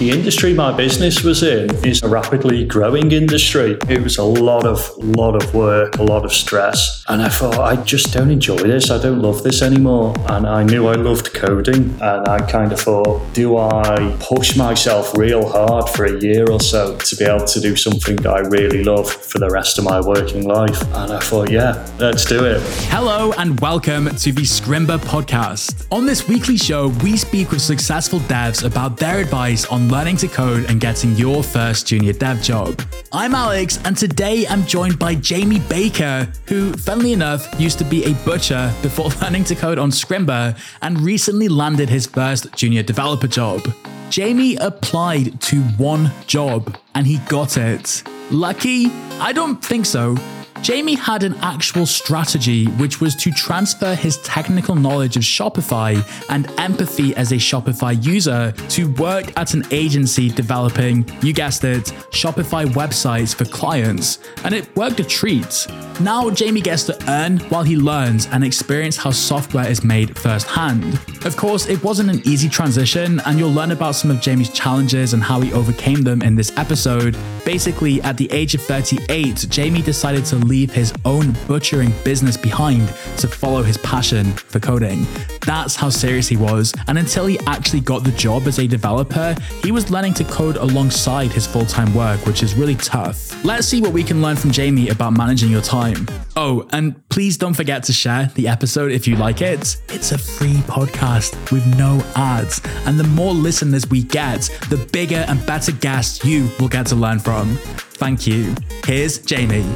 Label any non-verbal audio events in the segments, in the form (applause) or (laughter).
The industry my business was in is a rapidly growing industry. It was a lot of lot of work, a lot of stress, and I thought I just don't enjoy this. I don't love this anymore. And I knew I loved coding, and I kind of thought, do I push myself real hard for a year or so to be able to do something that I really love for the rest of my working life? And I thought, yeah, let's do it. Hello and welcome to the Scrimba podcast. On this weekly show, we speak with successful devs about their advice on learning to code and getting your first junior dev job. I'm Alex, and today I'm joined by Jamie Baker, who, funnily enough, used to be a butcher before (laughs) learning to code on Scrimba and recently landed his first junior developer job. Jamie applied to one job and he got it. Lucky? I don't think so. Jamie had an actual strategy, which was to transfer his technical knowledge of Shopify and empathy as a Shopify user to work at an agency developing, you guessed it, Shopify websites for clients. And it worked a treat. Now Jamie gets to earn while he learns and experience how software is made firsthand. Of course, it wasn't an easy transition, and you'll learn about some of Jamie's challenges and how he overcame them in this episode. Basically, at the age of 38, Jamie decided to leave his own butchering business behind to follow his passion for coding. That's how serious he was, and until he actually got the job as a developer, he was learning to code alongside his full time work, which is really tough. Let's see what we can learn from Jamie about managing your time. Oh, and please don't forget to share the episode if you like it. It's a free podcast with no ads, and the more listeners we get, the bigger and better guests you will get to learn from. Thank you. Here's Jamie.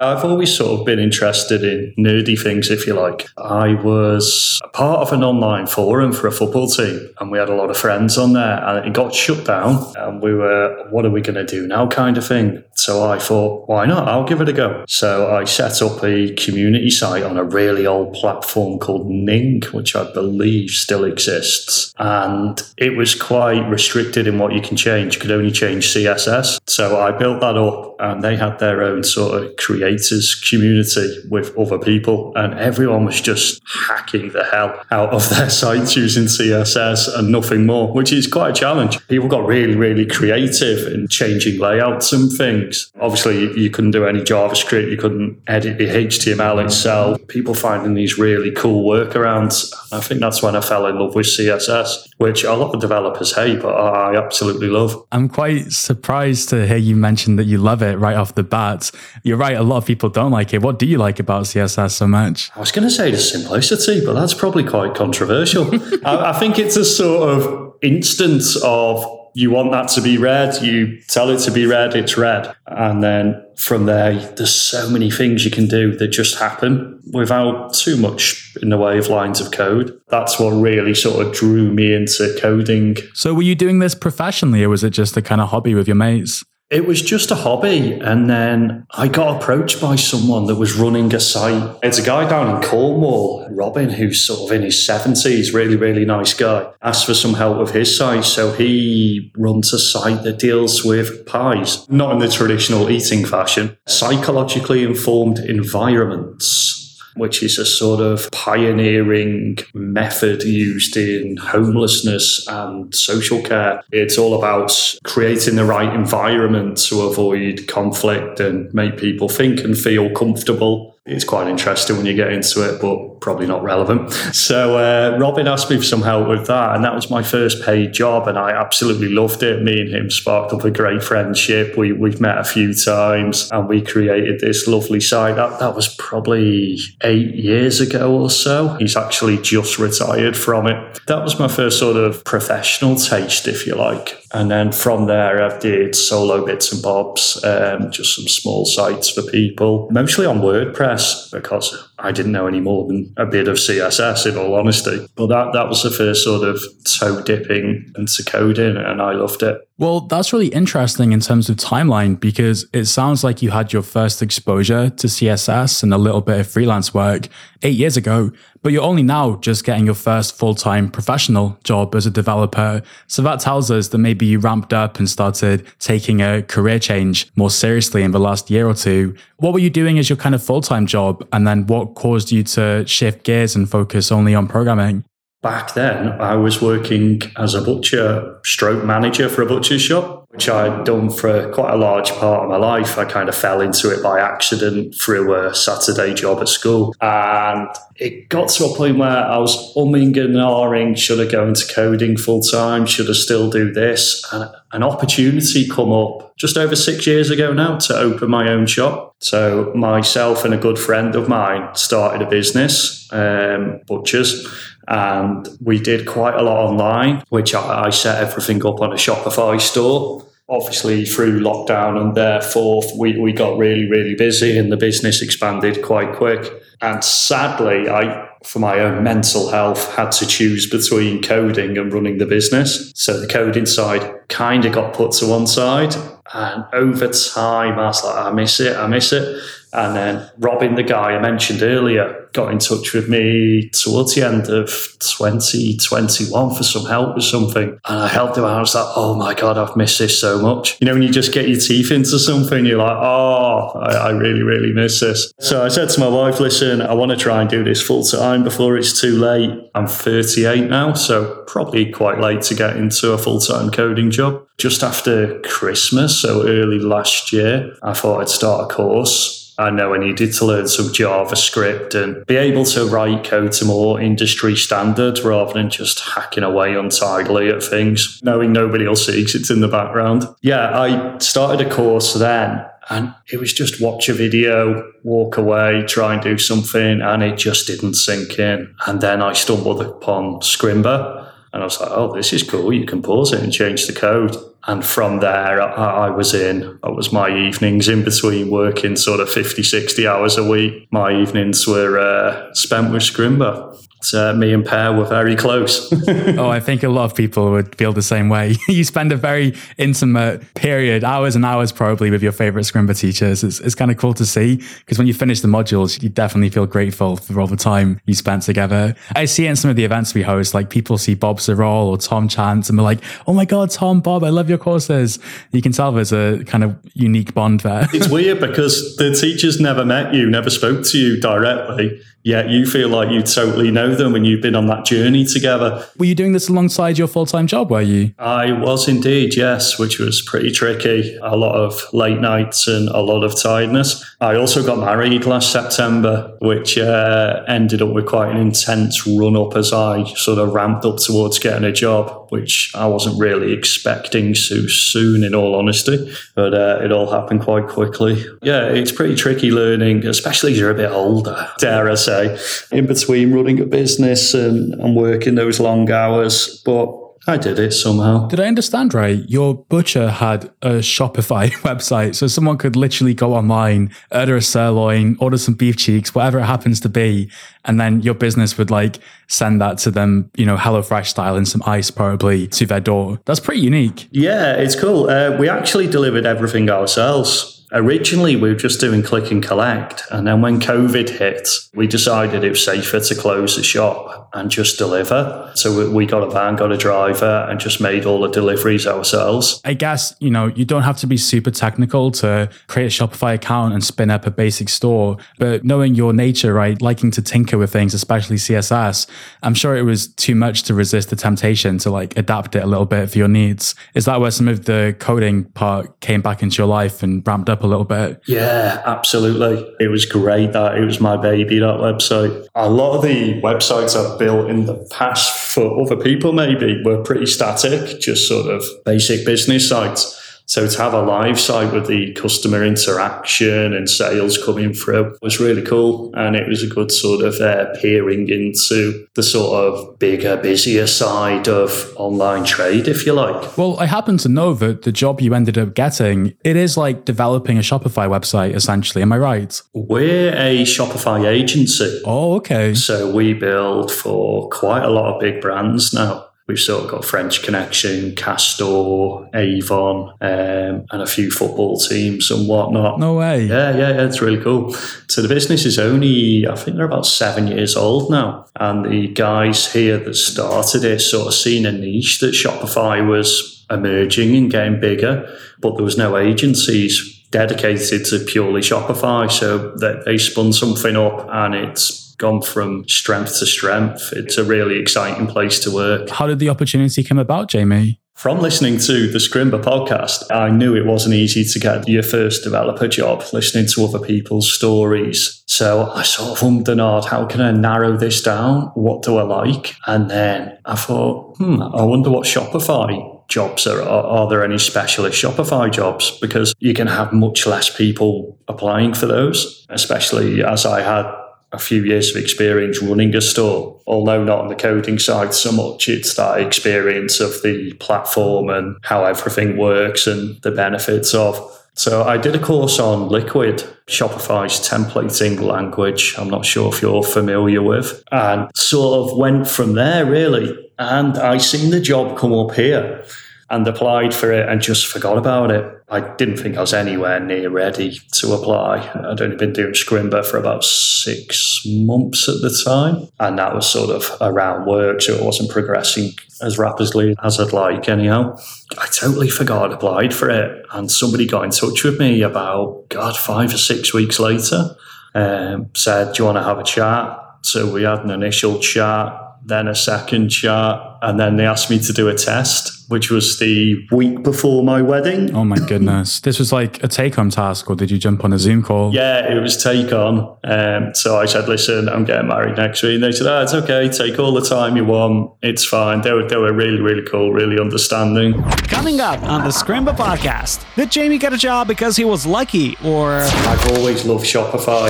I've always sort of been interested in nerdy things, if you like. I was a part of an online forum for a football team, and we had a lot of friends on there, and it got shut down. And we were, what are we going to do now, kind of thing. So I thought, why not? I'll give it a go. So I set up a community site on a really old platform called Ning, which I believe still exists. And it was quite restricted in what you can change. You could only change CSS. So I built that up, and they had their own sort of creators community with other people, and everyone was just hacking the hell out of (laughs) their sites using CSS and nothing more, which is quite a challenge. People got really, really creative in changing layouts and things. Obviously, you couldn't do any JavaScript, you couldn't edit the HTML itself. People finding these really cool workarounds. I think that's when I fell in love with CSS, which a lot of developers hate, but I absolutely love. I'm quite surprised to hear you mention that you love it right off the bat. You're right, a lot of people don't like it. What do you like about CSS so much? I was going to say the simplicity, but that's probably quite controversial. (laughs) I, I think it's a sort of instance of you want that to be red, you tell it to be red, it's red. And then from there, there's so many things you can do that just happen without too much in the way of lines of code. That's what really sort of drew me into coding. So, were you doing this professionally or was it just a kind of hobby with your mates? It was just a hobby. And then I got approached by someone that was running a site. It's a guy down in Cornwall, Robin, who's sort of in his 70s, really, really nice guy. Asked for some help with his site. So he runs a site that deals with pies, not in the traditional eating fashion, psychologically informed environments which is a sort of pioneering method used in homelessness and social care. It's all about creating the right environment to avoid conflict and make people think and feel comfortable it's quite interesting when you get into it, but probably not relevant. (laughs) So uh, Robin asked me for some help with that, and that was my first paid job, and I absolutely loved it. Me and him sparked up a great friendship. We we've met a few times, and we created this lovely site. That that was probably eight years ago or so. He's actually just retired from it. That was my first sort of professional taste, if you like. And then from there, I've did solo bits and bobs, um, just some small sites for people, mostly on WordPress because I didn't know any more than a bit of CSS, in all honesty. But that, that was the first sort of toe dipping into coding, and I loved it. Well, that's really interesting in terms of timeline because it sounds like you had your first exposure to CSS and a little bit of freelance work eight years ago, but you're only now just getting your first full time professional job as a developer. So that tells us that maybe you ramped up and started taking a career change more seriously in the last year or two. What were you doing as your kind of full time job? And then what caused you to shift gears and focus only on programming? back then I was working as a butcher, stroke manager for a butcher shop, which I'd done for quite a large part of my life. I kind of fell into it by accident through a Saturday job at school. And it got to a point where I was umming and ahhing, should I go into coding full time? Should I still do this? And an opportunity come up just over six years ago now to open my own shop. So myself and a good friend of mine started a business, um, Butchers and we did quite a lot online, which I, I set everything up on a Shopify store. Obviously, through lockdown and therefore, we, we got really, really busy and the business expanded quite quick. And sadly, I, for my own mental health, had to choose between coding and running the business. So the coding side kind of got put to one side. And over time, I was like, I miss it, I miss it. And then Robin, the guy I mentioned earlier, got in touch with me towards the end of 2021 for some help with something. And I helped him out. I was like, oh my God, I've missed this so much. You know, when you just get your teeth into something, you're like, oh, I, I really, really miss this. So I said to my wife, listen, I want to try and do this full time before it's too late. I'm 38 now, so probably quite late to get into a full time coding job. Just after Christmas, so early last year, I thought I'd start a course I know I needed to learn some JavaScript and be able to write code to more industry standards rather than just hacking away untidily at things, knowing nobody else sees it's in the background. Yeah, I started a course then and it was just watch a video, walk away, try and do something, and it just didn't sink in. And then I stumbled upon Scrimba. And I was like, oh, this is cool. You can pause it and change the code. And from there, I, I, was in. It was my evenings in between working sort of 50, 60 hours a week. My evenings were uh, spent with Scrimba uh, me and Per were very close. (laughs) oh, I think a lot of people would feel the same way. (laughs) you spend a very intimate period, hours and hours probably, with your favorite Scrimba teachers. It's, it's kind of cool to see because when you finish the modules, you definitely feel grateful for all the time you spent together. I see in some of the events we host, like people see Bob Ziroll or Tom Chant and they're like, oh my God, Tom, Bob, I love your courses. You can tell there's a kind of unique bond there. it's weird because the teachers never met you, never spoke to you directly yet you feel like you totally know them and you've been on that journey together. Were you doing this alongside your full time job, were you? I was indeed, yes, which was pretty tricky. A lot of late nights and a lot of tiredness. I also got married last September, which uh, ended up with quite an intense run up as I sort of ramped up towards getting a job, which I wasn't really expecting so soon, in all honesty. But uh, it all happened quite quickly. Yeah, it's pretty tricky learning, especially as you're a bit older, dare I say in between running a business and, and working those long hours. But I did it somehow. Did I understand right? Your butcher had a Shopify (laughs) website, so someone could literally go online, order a sirloin, order some beef cheeks, whatever it happens to be, and then your business would like send that to them, you know, HelloFresh style and some ice probably to their door. That's pretty unique. Yeah, it's cool. Uh, we actually delivered everything ourselves. Originally, we were just doing click and collect. And then when COVID hit, we decided it was safer to close the shop and just deliver. So we got a van, got a driver, and just made all the deliveries ourselves. I guess, you know, you don't have to be super technical to create a Shopify account and spin up a basic store. But knowing your nature, right, liking to tinker with things, especially CSS, I'm sure it was too much to resist the temptation to like adapt it a little bit for your needs. Is that where some of the coding part came back into your life and ramped up? Up a little bit. Yeah, absolutely. It was great that it was my baby, that website. A lot of the websites I've built in the past for other people maybe were pretty static, just sort of basic business sites. So to have a live site with the customer interaction and sales coming through was really cool. And it was a good sort of uh, peering into the sort of bigger, busier side of online trade, if you like. Well, I happen to know that the job you ended up getting, it is like developing a Shopify website, essentially. Am I right? We're a Shopify agency. Oh, okay. So we build for quite a lot of big brands now. We've sort of got French Connection, Castore, Avon, um, and a few football teams and whatnot. No way. Yeah, yeah, yeah. It's really cool. So the business is only, I think they're about seven years old now. And the guys here that started it sort of seen a niche that Shopify was emerging and getting bigger, but there was no agencies dedicated to purely Shopify. So that they spun something up and it's gone from strength to strength. It's a really exciting place to work. How did the opportunity come about, Jamie? From listening to the Scrimba podcast, I knew it wasn't easy to get your first developer job, listening to other people's stories. So I sort of ummed and how can I narrow this down? What do I like? And then I thought, hmm, I wonder what Shopify jobs are, are, are there any specialist Shopify jobs? Because you can have much less people applying for those, especially as I had a few years of experience running a store, although not on the coding side so much. It's that experience of the platform and how everything works and the benefits of. So I did a course on Liquid, Shopify's templating language. I'm not sure if you're familiar with, and sort of went from there really. And I seen the job come up here and applied for it and just forgot about it. I didn't think I was anywhere near ready to apply. I'd only been doing Scrimba for about six months at the time, and that was sort of around work, so it wasn't progressing as rapidly as I'd like, anyhow. I totally forgot I'd applied for it, and somebody got in touch with me about, God, five or six weeks later, um, said, Do you want to have a chat? So we had an initial chat then a second chat, and then they asked me to do a test, which was the week before my wedding. Oh my goodness. this was like a take home task, or did you jump on a Zoom call? Yeah, it was take on. Um, so I said, listen, I'm getting married next week. And they said, oh, it's okay. Take all the time you want. It's fine. They were, they were really, really cool, really understanding. Coming up on the Scrimba podcast, did Jamie get a job because he was lucky, or. I've always loved Shopify.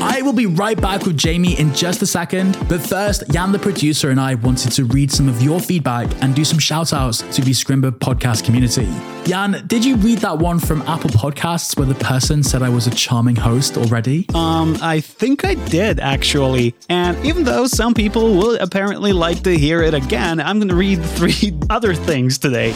I will be right back with Jamie in just a second. But first, Jan, the producer, and I wanted to read some of your feedback and do some shout outs to the Scrimba podcast community. Jan, did you read that one from Apple Podcasts where the person said I was a charming host already? Um, I think I did actually. And even though some people will apparently like to hear it again, I'm going to read (laughs) three other things today.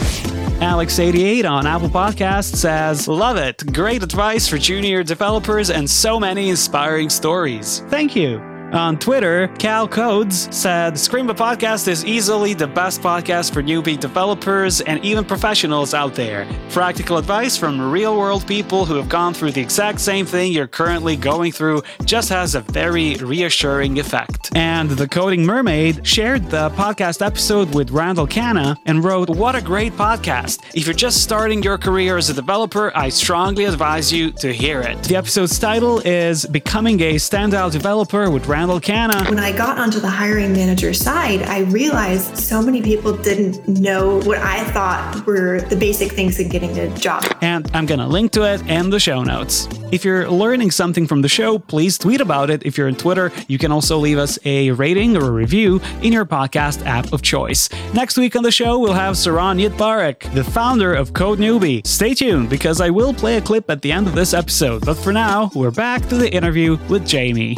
Alex88 on Apple Podcasts says, Love it. Great advice for junior developers and so many inspiring stories. Thank you. On Twitter, Cal Codes said, Scrimba Podcast is easily the best podcast for newbie developers and even professionals out there. Practical advice from real world people who have gone through the exact same thing you're currently going through just has a very reassuring effect. And The Coding Mermaid shared the podcast episode with Randall Kanna and wrote, What a great podcast. If you're just starting your career as a developer, I strongly advise you to hear it. The episode's title is Becoming a Standout Developer with Randall Randall Kanna. When I got onto the hiring manager side, I realized so many people didn't know what I thought were the basic things in getting a job. And I'm going to link to it in the show notes. If you're learning something from the show, please tweet about it. If you're on Twitter, you can also leave us a rating or a review in your podcast app of choice. Next week on the show, we'll have Saron Yitbarek, the founder of Code Newbie. Stay tuned because I will play a clip at the end of this episode. But for now, we're back to the interview with Jamie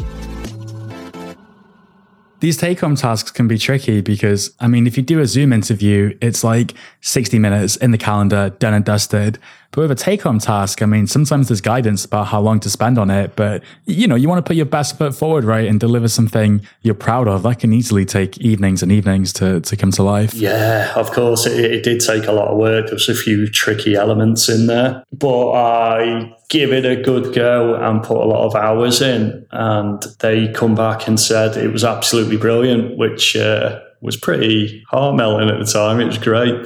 these take home tasks can be tricky because, I mean, if you do a Zoom interview, it's like 60 minutes in the calendar, done and dusted. But with a take home task, I mean, sometimes there's guidance about how long to spend on it, but you know, you want to put your best foot forward, right? And deliver something you're proud of. That can easily take evenings and evenings to, to come to life. Yeah, of course. It, it did take a lot of work. There's a few tricky elements in there, but I give it a good go and put a lot of hours in. And they come back and said it was absolutely brilliant, which uh, was pretty heart melting at the time. It was great.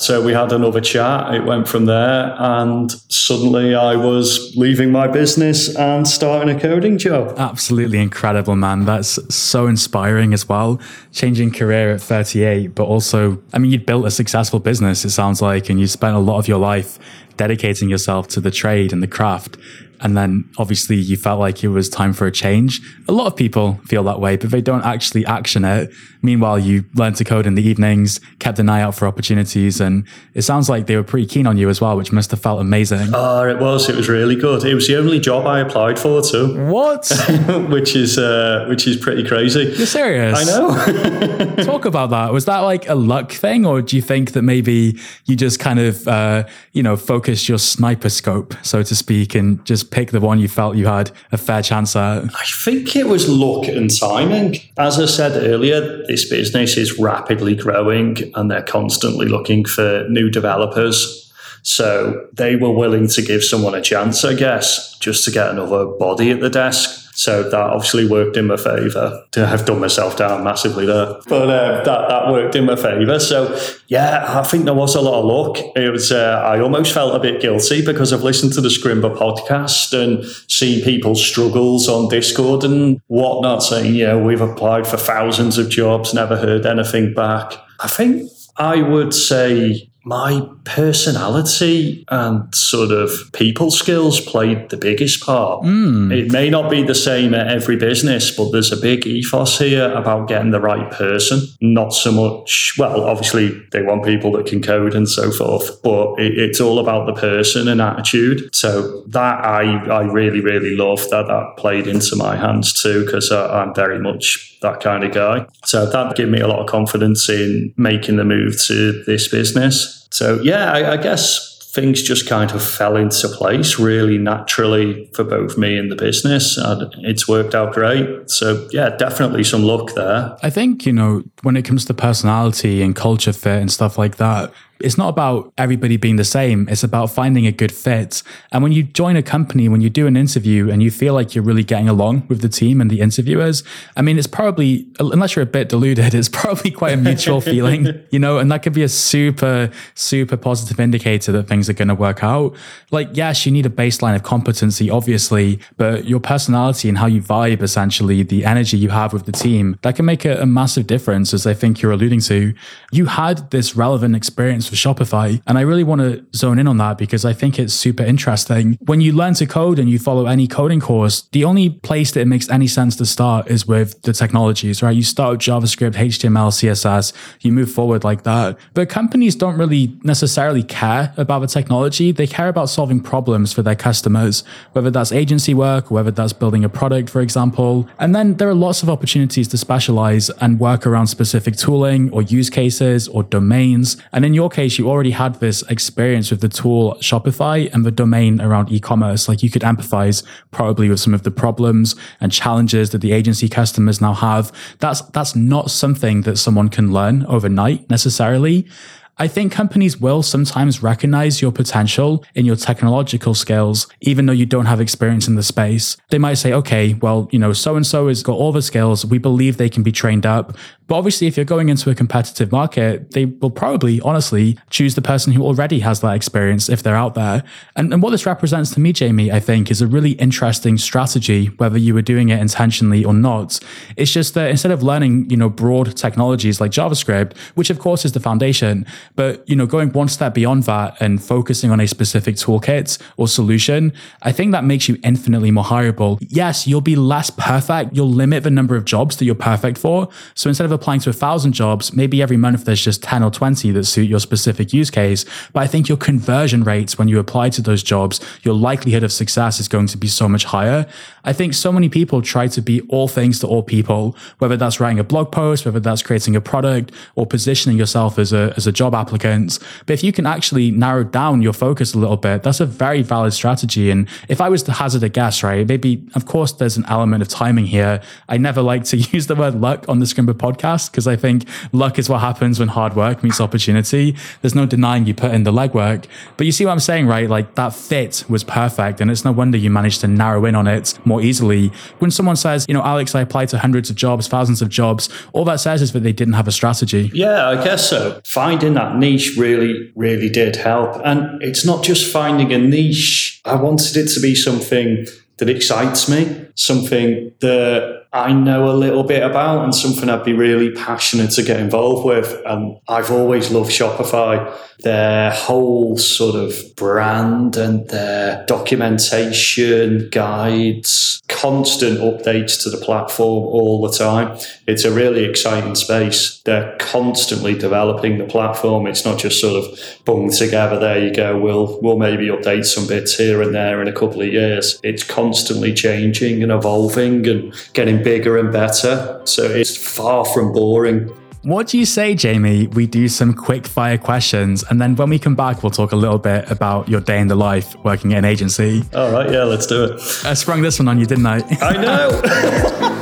So we had another chat. It went from there, and suddenly I was leaving my business and starting a coding job. Absolutely incredible, man. That's so inspiring as well. Changing career at 38, but also, I mean, you'd built a successful business, it sounds like, and you spent a lot of your life dedicating yourself to the trade and the craft. And then obviously you felt like it was time for a change. A lot of people feel that way, but they don't actually action it. Meanwhile, you learned to code in the evenings, kept an eye out for opportunities, and it sounds like they were pretty keen on you as well, which must have felt amazing. Oh, it was. It was really good. It was the only job I applied for too. What? (laughs) which is uh, which is pretty crazy. You're serious? I know. (laughs) Talk about that. Was that like a luck thing, or do you think that maybe you just kind of uh, you know focused your sniper scope, so to speak, and pick the one you felt you had a fair chance at? I think it was luck and timing. As I said earlier this business is rapidly growing and they're constantly looking for new developers. So they were willing to give someone a chance, I guess, just to get another body at the desk. So that obviously worked in my favour. I've done myself down massively there, but uh, that that worked in my favour. So yeah, I think there was a lot of luck. It was. Uh, I almost felt a bit guilty because I've listened to the Scrimba podcast and seen people's struggles on Discord and whatnot, saying, know, we've applied for thousands of jobs, never heard anything back. I think I would say my personality and sort of people skills played the biggest part. Mm. It may not be the same at every business, but there's a big ethos here about getting the right person. Not so much, well, obviously they want people that can code and so forth, but it, it's all about the person and attitude. So that I, I really, really love that that played into my hands too, because I'm very much that kind of guy. So that gave me a lot of confidence in making the move to this business. So yeah, I, I guess things just kind of fell into place really naturally for both me and the business. And it's worked out great. So, yeah, definitely some luck there. I think, you know, when it comes to personality and culture fit and stuff like that, it's not about everybody being the same. It's about finding a good fit. And when you join a company, when you do an interview and you feel like you're really getting along with the team and the interviewers, I mean, it's probably, unless you're a bit deluded, (laughs) it's probably quite a mutual feeling, (laughs) you know, and that could be a super, super positive indicator that things are going to work out. Like, yes, you need a baseline of competency, obviously, but your personality and how you vibe, essentially, the energy you have with the team, that can make a, a massive difference, as I think you're alluding to. You had this relevant experience for Shopify. And I really want to zone in on that because I think it's super interesting. When you learn to code and you follow any coding course, the only place that it makes any sense to start is with the technologies, right? You start with JavaScript, HTML, CSS, you move forward like that. But companies don't really necessarily care about the technology. They care about solving problems for their customers, whether that's agency work, or whether that's building a product, for example. And then there are lots of opportunities to specialize and work around specific tooling or use cases or domains. And in your case, you already had this experience with the tool Shopify and the domain around e-commerce. Like you could empathize probably with some of the problems and challenges that the agency customers now have. That's, that's not something that someone can learn overnight necessarily. I think companies will sometimes recognize your potential in your technological skills, even though you don't have experience in the space. They might say, okay, well, you know, so and so has got all the skills. We believe they can be trained up. But obviously, if you're going into a competitive market, they will probably, honestly, choose the person who already has that experience if they're out there. And, and what this represents to me, Jamie, I think, is a really interesting strategy, whether you were doing it intentionally or not. It's just that instead of learning, you know, broad technologies like JavaScript, which of course is the foundation, but you know, going one step beyond that and focusing on a specific toolkit or solution, I think that makes you infinitely more hireable. Yes, you'll be less perfect. You'll limit the number of jobs that you're perfect for. So instead of applying to a thousand jobs, maybe every month there's just 10 or 20 that suit your specific use case. But I think your conversion rates when you apply to those jobs, your likelihood of success is going to be so much higher. I think so many people try to be all things to all people, whether that's writing a blog post, whether that's creating a product or positioning yourself as a, as a job applicant. But if you can actually narrow down your focus a little bit, that's a very valid strategy. And if I was to hazard a guess, right, maybe, of course, there's an element of timing here. I never like to (laughs) use the word luck on the Scrimba podcast podcast because I think luck is what happens when hard work meets opportunity. There's no denying you put in the legwork. But you see what I'm saying, right? Like that fit was perfect. And it's no wonder you managed to narrow in on it more easily. When someone says, you know, Alex, I applied to hundreds of jobs, thousands of jobs, all that says is that they didn't have a strategy. Yeah, I guess so. Finding that niche really, really did help. And it's not just finding a niche. I wanted it to be something that excites me, something that I know a little bit about and something I'd be really passionate to get involved with. And I've always loved Shopify their whole sort of brand and their documentation, guides, constant updates to the platform all the time. It's a really exciting space. They're constantly developing the platform. It's not just sort of bung together, there you go, we'll we'll maybe update some bits here and there in a couple of years. It's constantly changing and evolving and getting bigger and better. So it's far from boring. What do you say, Jamie? We do some quick fire questions, and then when we come back, we'll talk a little bit about your day in the life working at an agency. All right, yeah, let's do it. I sprung this one on you, didn't I? I know. (laughs)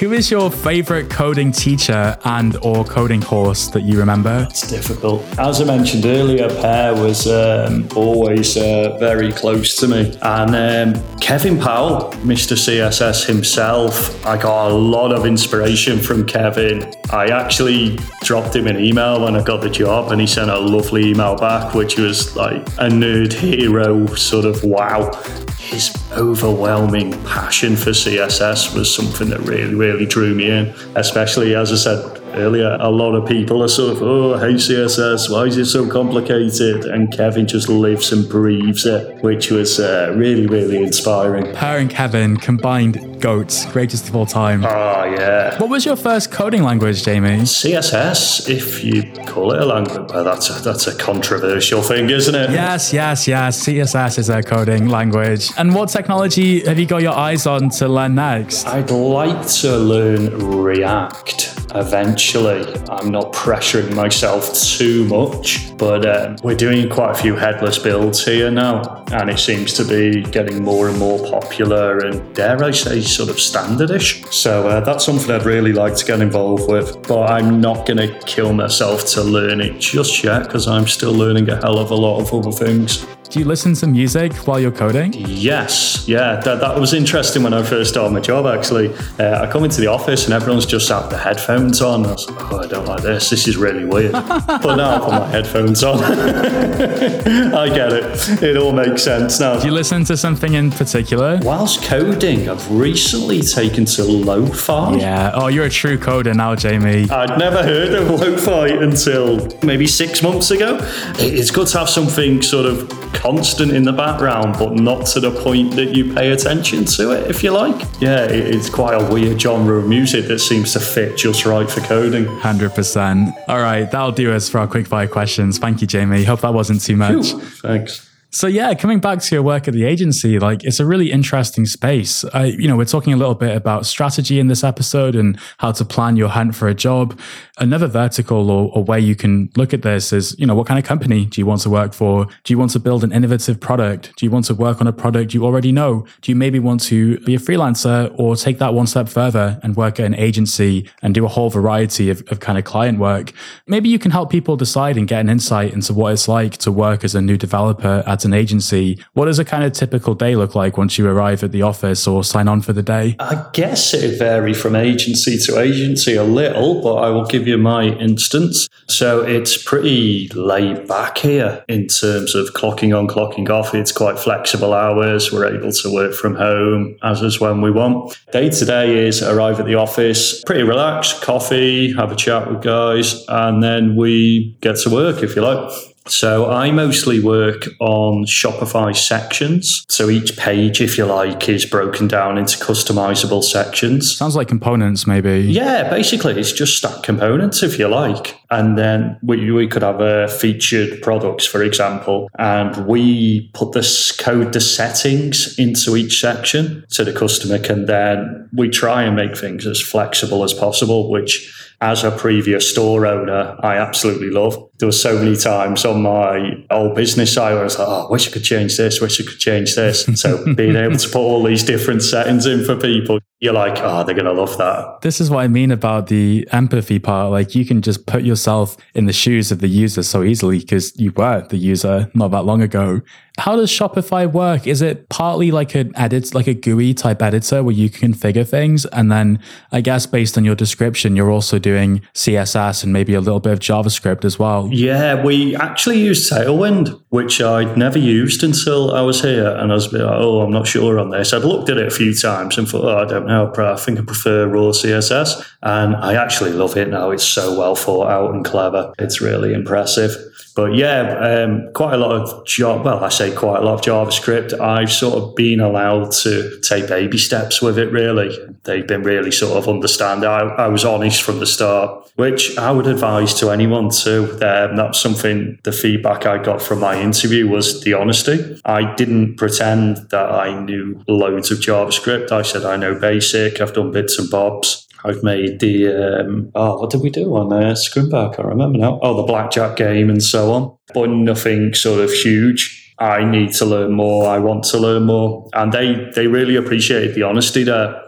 who is your favorite coding teacher and or coding course that you remember? It's difficult. As I mentioned earlier, Per was um, always uh, very close to me. And um, Kevin Powell, Mr. CSS himself, I got a lot of inspiration from Kevin. I actually dropped him an email when I got the job and he sent a lovely email back, which was like a nerd hero sort of wow. His overwhelming passion for CSS was something that really, really drew me in, especially as I said earlier, a lot of people are sort of, oh, I hate CSS. Why is it so complicated? And Kevin just lives and breathes it, which was uh, really, really inspiring. Per and Kevin combined goats, greatest of all time. Oh, yeah. What was your first coding language, Jamie? CSS, if you call it a language. Well, that's a, that's a controversial thing, isn't it? Yes, yes, yes. CSS is a coding language. And what technology have you got your eyes on to learn next? I'd like to learn React eventually. I'm not pressuring myself too much, but uh, we're doing quite a few headless builds here now, and it seems to be getting more and more popular and, dare I say, sort of standardish. So uh, that's something I'd really like to get involved with, but I'm not going to kill myself to learn it just yet because I'm still learning a hell of a lot of other things. Do you listen to music while you're coding? Yes, yeah, that, that was interesting when I first started my job. Actually, uh, I come into the office and everyone's just had the headphones on. I was like, oh, I don't like this. This is really weird. (laughs) but now I put my headphones on. (laughs) I get it. It all makes sense now. Do you listen to something in particular? Whilst coding, I've recently taken to lo-fi. Yeah. Oh, you're a true coder now, Jamie. I'd never heard of lo-fi until maybe six months ago. It's good to have something sort of constant in the background, but not to the point that you pay attention to it, if you like. Yeah, it's quite a weird genre of music that seems to fit just right for coding. 100%. All right, that'll do us for our quick fire questions. Thank you, Jamie. Hope that wasn't too much. Thanks. So yeah, coming back to your work at the agency, like it's a really interesting space. I, you know, we're talking a little bit about strategy in this episode and how to plan your hunt for a job. Another vertical or, or way you can look at this is, you know, what kind of company do you want to work for? Do you want to build an innovative product? Do you want to work on a product you already know? Do you maybe want to be a freelancer or take that one step further and work at an agency and do a whole variety of, of kind of client work? Maybe you can help people decide and get an insight into what it's like to work as a new developer at an agency, what does a kind of typical day look like once you arrive at the office or sign on for the day? I guess it varies from agency to agency a little, but I will give you my instance. So it's pretty laid back here in terms of clocking on, clocking off. It's quite flexible hours. We're able to work from home as is when we want. Day to day is arrive at the office, pretty relaxed, coffee, have a chat with guys, and then we get to work if you like. So I mostly work on Shopify sections. So each page, if you like, is broken down into customizable sections. Sounds like components, maybe. Yeah, basically, it's just stack components, if you like. And then we, we could have a featured products, for example, and we put this code the settings into each section so the customer can then we try and make things as flexible as possible, which as a previous store owner, I absolutely love. There were so many times on my old business side where I was like, oh, I wish I could change this, wish I could change this. So (laughs) being able to put all these different settings in for people, you're like, oh, they're going to love that. This is what I mean about the empathy part. Like you can just put yourself in the shoes of the user so easily because you were the user not that long ago. How does Shopify work? Is it partly like an edit, like a GUI type editor where you can configure things? And then I guess based on your description, you're also doing CSS and maybe a little bit of JavaScript as well. Yeah, we actually use Tailwind, which I'd never used until I was here. And I was like, oh, I'm not sure on this. I'd looked at it a few times and thought, oh, I don't know. I think I prefer raw CSS. And I actually love it now. It's so well thought out and clever. It's really impressive. But yeah, um, quite a lot of job. Well, I say quite a lot of JavaScript. I've sort of been allowed to take baby steps with it. Really, they've been really sort of understanding. I, I was honest from the start, which I would advise to anyone too. Um, that's something. The feedback I got from my interview was the honesty. I didn't pretend that I knew loads of JavaScript. I said I know basic. I've done bits and bobs. I've made the um, oh, what did we do on uh, Scrimba? I remember now. Oh, the blackjack game and so on, but nothing sort of huge. I need to learn more. I want to learn more, and they they really appreciated the honesty there.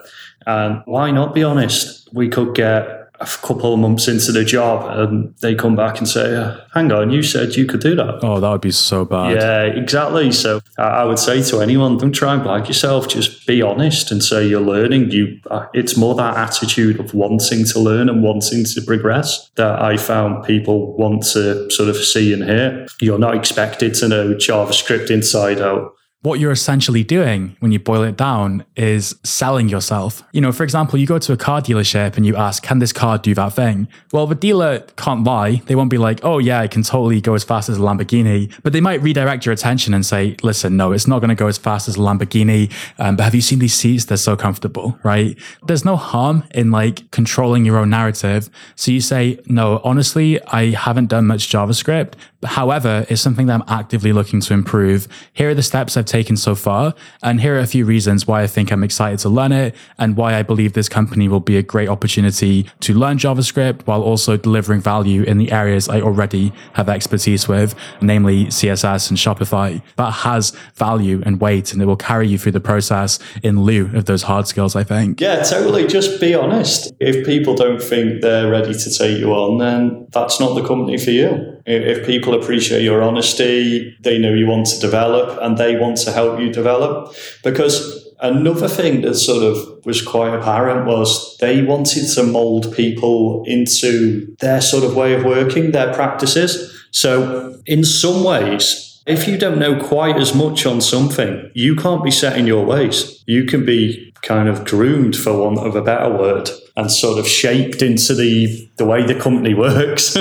And why not be honest? We could get a couple of months into the job and they come back and say, hang on, you said you could do that. Oh, that would be so bad. Yeah, exactly. So I would say to anyone, don't try and blag yourself. Just be honest and say you're learning. You, uh, it's more that attitude of wanting to learn and wanting to progress that I found people want to sort of see and hear. You're not expected to know JavaScript inside out what you're essentially doing when you boil it down is selling yourself. You know, for example, you go to a car dealership and you ask, can this car do that thing? Well, the dealer can't lie. They won't be like, oh, yeah, it can totally go as fast as a Lamborghini. But they might redirect your attention and say, listen, no, it's not going to go as fast as a Lamborghini. Um, but have you seen these seats? They're so comfortable, right? There's no harm in like controlling your own narrative. So you say, no, honestly, I haven't done much JavaScript. However, it's something that I'm actively looking to improve. Here are the steps I've taken so far. And here are a few reasons why I think I'm excited to learn it and why I believe this company will be a great opportunity to learn JavaScript while also delivering value in the areas I already have expertise with, namely CSS and Shopify. That has value and weight and it will carry you through the process in lieu of those hard skills, I think. Yeah, totally. Just be honest. If people don't think they're ready to take you on, then that's not the company for you. If people appreciate your honesty, they know you want to develop and they want to help you develop. Because another thing that sort of was quite apparent was they wanted to mold people into their sort of way of working, their practices. So, in some ways, if you don't know quite as much on something, you can't be set in your ways. You can be kind of groomed, for want of a better word, and sort of shaped into the the way the company (laughs) works.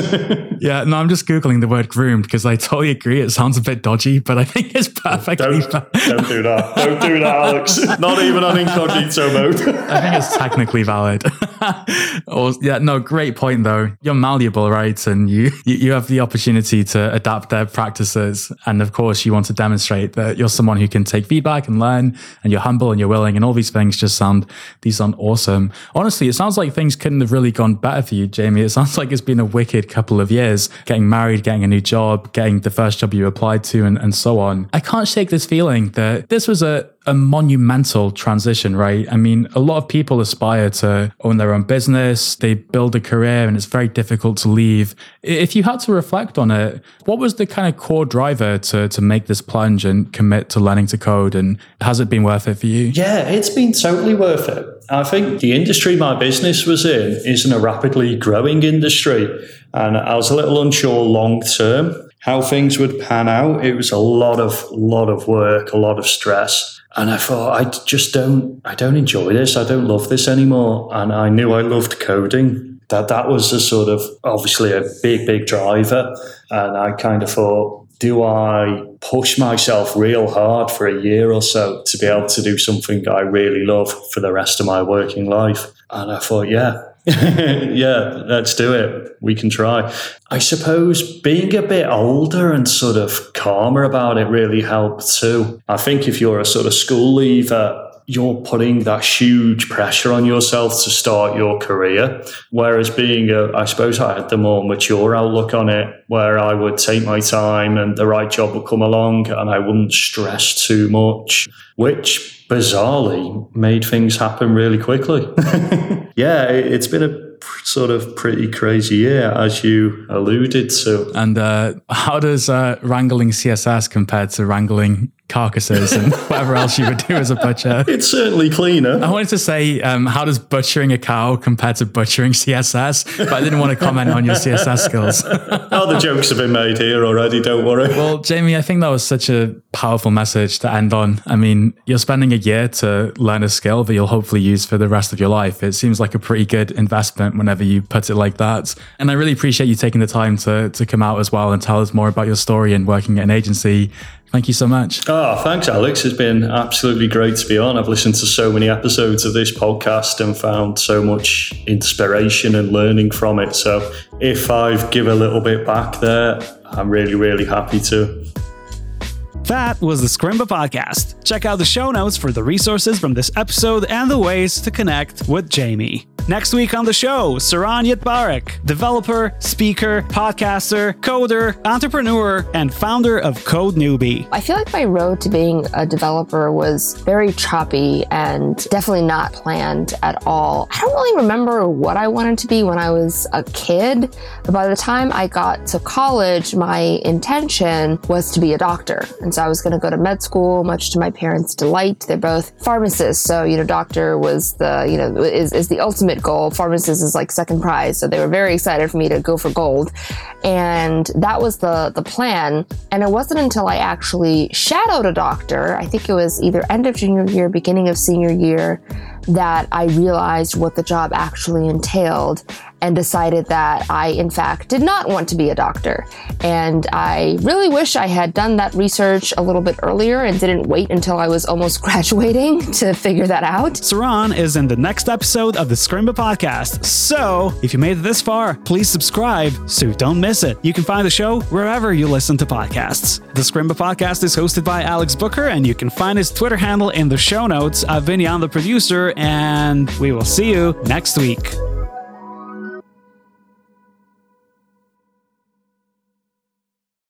Yeah, no, I'm just googling the word groomed because I totally agree. It sounds a bit dodgy, but I think it's perfectly. Don't, don't do that. Don't do that, Alex. (laughs) Not even on incognito mode. (laughs) I think it's technically valid. (laughs) or, yeah, no, great point though. You're malleable, right? And you you have the opportunity to adapt their practices, and of course, you want to demonstrate that you're someone who can take feedback and learn, and you're humble and you're willing, and all these things just sound these sound awesome. Honestly, it sounds like things couldn't have really gone better for you, Jamie. It sounds like it's been a wicked couple of years getting married, getting a new job, getting the first job you applied to, and, and so on. I can't shake this feeling that this was a, a monumental transition, right? I mean, a lot of people aspire to own their own business, they build a career, and it's very difficult to leave. If you had to reflect on it, what was the kind of core driver to, to make this plunge and commit to learning to code? And has it been worth it for you? Yeah, it's been totally worth it. I think the industry my business was in is in a rapidly growing industry. And I was a little unsure long term how things would pan out. It was a lot of lot of work, a lot of stress. And I thought, I just don't, I don't enjoy this. I don't love this anymore. And I knew I loved coding. That that was a sort of obviously a big, big driver. And I kind of thought, do I push myself real hard for a year or so to be able to do something I really love for the rest of my working life? And I thought, yeah, (laughs) yeah, let's do it. We can try. I suppose being a bit older and sort of calmer about it really helped too. I think if you're a sort of school leaver, you're putting that huge pressure on yourself to start your career. Whereas being a, I suppose I had the more mature outlook on it, where I would take my time and the right job would come along and I wouldn't stress too much, which bizarrely made things happen really quickly. (laughs) yeah, it's been a sort of pretty crazy year, as you alluded to. And uh, how does uh, wrangling CSS compare to wrangling carcasses and (laughs) whatever else you would do as a butcher. It's certainly cleaner. I wanted to say, um, how does butchering a cow compare to butchering CSS? But I didn't want to comment on your CSS skills. (laughs) oh, the jokes have been made here already. Don't worry. Well, Jamie, I think that was such a powerful message to end on. I mean, you're spending a year to learn a skill that you'll hopefully use for the rest of your life. It seems like a pretty good investment whenever you put it like that. And I really appreciate you taking the time to to come out as well and tell us more about your story and working at an agency Thank you so much. Oh, thanks, Alex. It's been absolutely great to be on. I've listened to so many episodes of this podcast and found so much inspiration and learning from it. So, if I've give a little bit back there, I'm really, really happy to. That was the Scrimba podcast. Check out the show notes for the resources from this episode and the ways to connect with Jamie. Next week on the show, Saron Yitbarek, developer, speaker, podcaster, coder, entrepreneur, and founder of Code Newbie. I feel like my road to being a developer was very choppy and definitely not planned at all. I don't really remember what I wanted to be when I was a kid, but by the time I got to college, my intention was to be a doctor. And so I was going to go to med school, much to my parents' delight. They're both pharmacists, so you know, doctor was the you know is, is the ultimate goal. Pharmacist is like second prize, so they were very excited for me to go for gold, and that was the the plan. And it wasn't until I actually shadowed a doctor, I think it was either end of junior year, beginning of senior year, that I realized what the job actually entailed and decided that I, in fact, did not want to be a doctor. And I really wish I had done that research a little bit earlier and didn't wait until I was almost (laughs) graduating to figure that out. Saron is in the next episode of the Scrimba podcast. So, if you made it this far, please subscribe so you don't miss it. You can find the show wherever you listen to podcasts. The Scrimba podcast is hosted by Alex Booker, and you can find his Twitter handle in the show notes. I've been Jan, the producer, and we will see you next week.